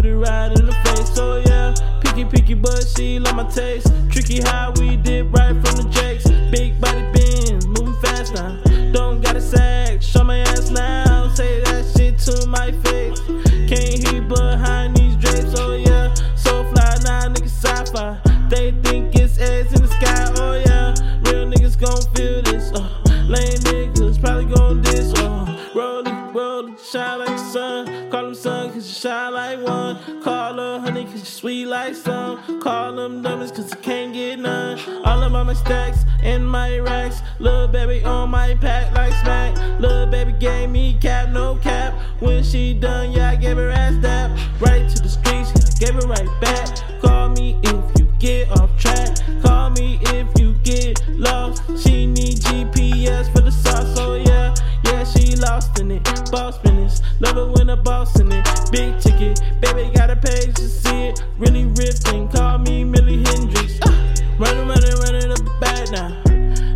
right in the face. Oh yeah, picky, picky, but she love my taste. Tricky how we did right from the jakes. Big body Benz, moving fast now. Don't gotta sag, show my ass now. Say that shit to my face. Can't hear behind these drapes. Oh yeah, so fly now, niggas sci-fi. They think it's eggs in the sky. Oh yeah, real niggas gon' feel this. Uh, lame niggas probably gon' diss. Uh, rollin', rollin', shine like the sun. Call them sun you shine like one. Call her honey cause you sweet like some. Call them diamonds cause you can't get none. All of my stacks in my racks. Little baby on my pack like smack. Little baby gave me cap, no cap. When she done, yeah, I gave her ass that. Right to the streets, gave her right back. Call me if you get off track. Call me if you get lost. She need GPS for the sauce, oh yeah. Yeah, she lost in it. Boss business, love it when a boss in it. Big ticket, baby got a page to see it. Really ripping, call me Millie Hendrix. Ah, running, running, running up the back now.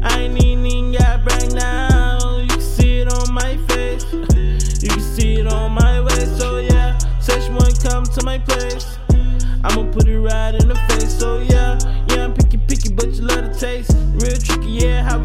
I ain't even got back now. You can see it on my face. You can see it on my waist, so yeah. She wanna come to my place. I'ma put it right in the face, so yeah. Yeah, I'm picky, picky, but you love the taste. Real tricky, yeah, how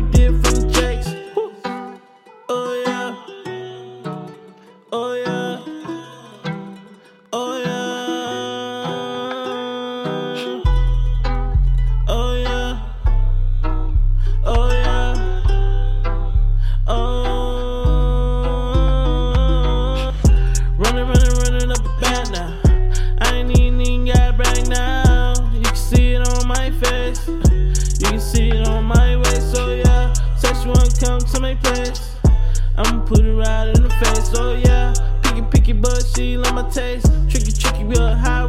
come to my place. I'ma put it right in the face. Oh yeah, picky, picky, but she love my taste. Tricky, tricky, real high.